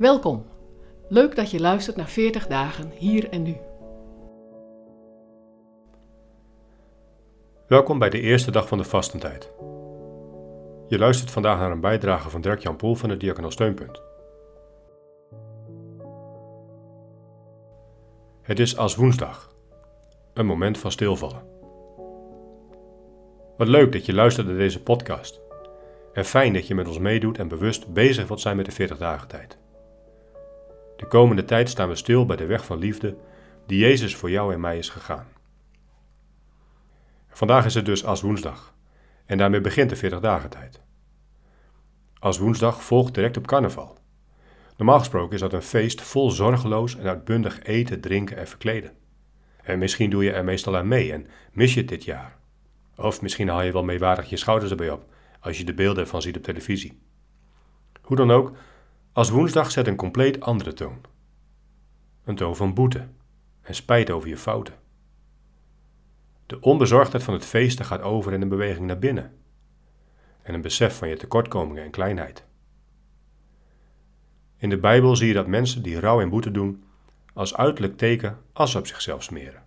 Welkom. Leuk dat je luistert naar 40 dagen hier en nu. Welkom bij de eerste dag van de vastentijd. Je luistert vandaag naar een bijdrage van Dirk-Jan Poel van het Diakonaal Steunpunt. Het is als woensdag, een moment van stilvallen. Wat leuk dat je luistert naar deze podcast. En fijn dat je met ons meedoet en bewust bezig wilt zijn met de 40 dagen tijd. De komende tijd staan we stil bij de weg van liefde die Jezus voor jou en mij is gegaan. Vandaag is het dus als woensdag en daarmee begint de 40 dagen tijd. Als woensdag volgt direct op carnaval. Normaal gesproken is dat een feest vol zorgeloos en uitbundig eten, drinken en verkleden. En misschien doe je er meestal aan mee en mis je het dit jaar. Of misschien haal je wel meewarig je schouders erbij op als je de beelden ervan ziet op televisie. Hoe dan ook, als woensdag zet een compleet andere toon. Een toon van boete en spijt over je fouten. De onbezorgdheid van het feesten gaat over in een beweging naar binnen en een besef van je tekortkomingen en kleinheid. In de Bijbel zie je dat mensen die rouw en boete doen, als uiterlijk teken as op zichzelf smeren.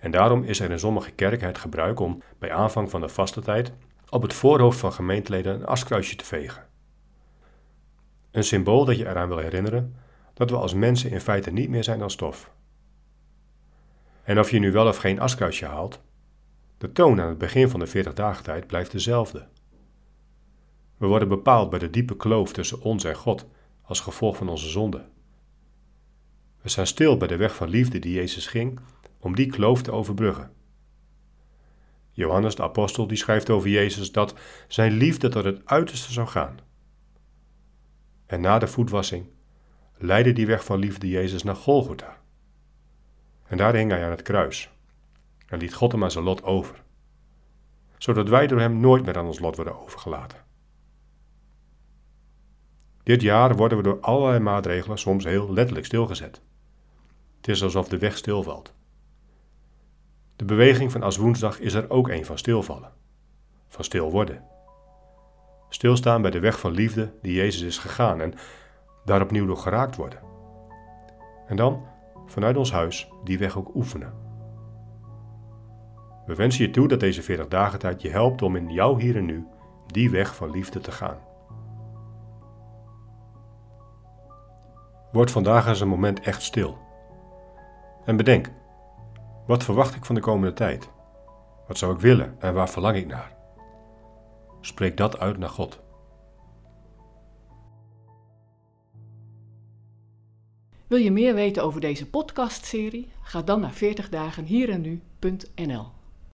En daarom is er in sommige kerken het gebruik om bij aanvang van de vaste tijd op het voorhoofd van gemeenteleden een askruisje te vegen. Een symbool dat je eraan wil herinneren dat we als mensen in feite niet meer zijn dan stof. En of je nu wel of geen askruisje haalt, de toon aan het begin van de 40 dagen tijd blijft dezelfde. We worden bepaald bij de diepe kloof tussen ons en God als gevolg van onze zonde. We staan stil bij de weg van liefde die Jezus ging om die kloof te overbruggen. Johannes de apostel die schrijft over Jezus dat zijn liefde tot het uiterste zou gaan. En na de voetwassing leidde die weg van liefde Jezus naar Golgotha. En daar hing hij aan het kruis en liet God hem aan zijn lot over, zodat wij door hem nooit meer aan ons lot worden overgelaten. Dit jaar worden we door allerlei maatregelen soms heel letterlijk stilgezet. Het is alsof de weg stilvalt. De beweging van als woensdag is er ook een van stilvallen, van stil worden. Stilstaan bij de weg van liefde die Jezus is gegaan en daar opnieuw door geraakt worden. En dan, vanuit ons huis, die weg ook oefenen. We wensen je toe dat deze 40 dagen tijd je helpt om in jouw hier en nu die weg van liefde te gaan. Word vandaag eens een moment echt stil. En bedenk, wat verwacht ik van de komende tijd? Wat zou ik willen en waar verlang ik naar? Spreek dat uit naar God. Wil je meer weten over deze podcastserie? Ga dan naar 40dagenhierennu.nl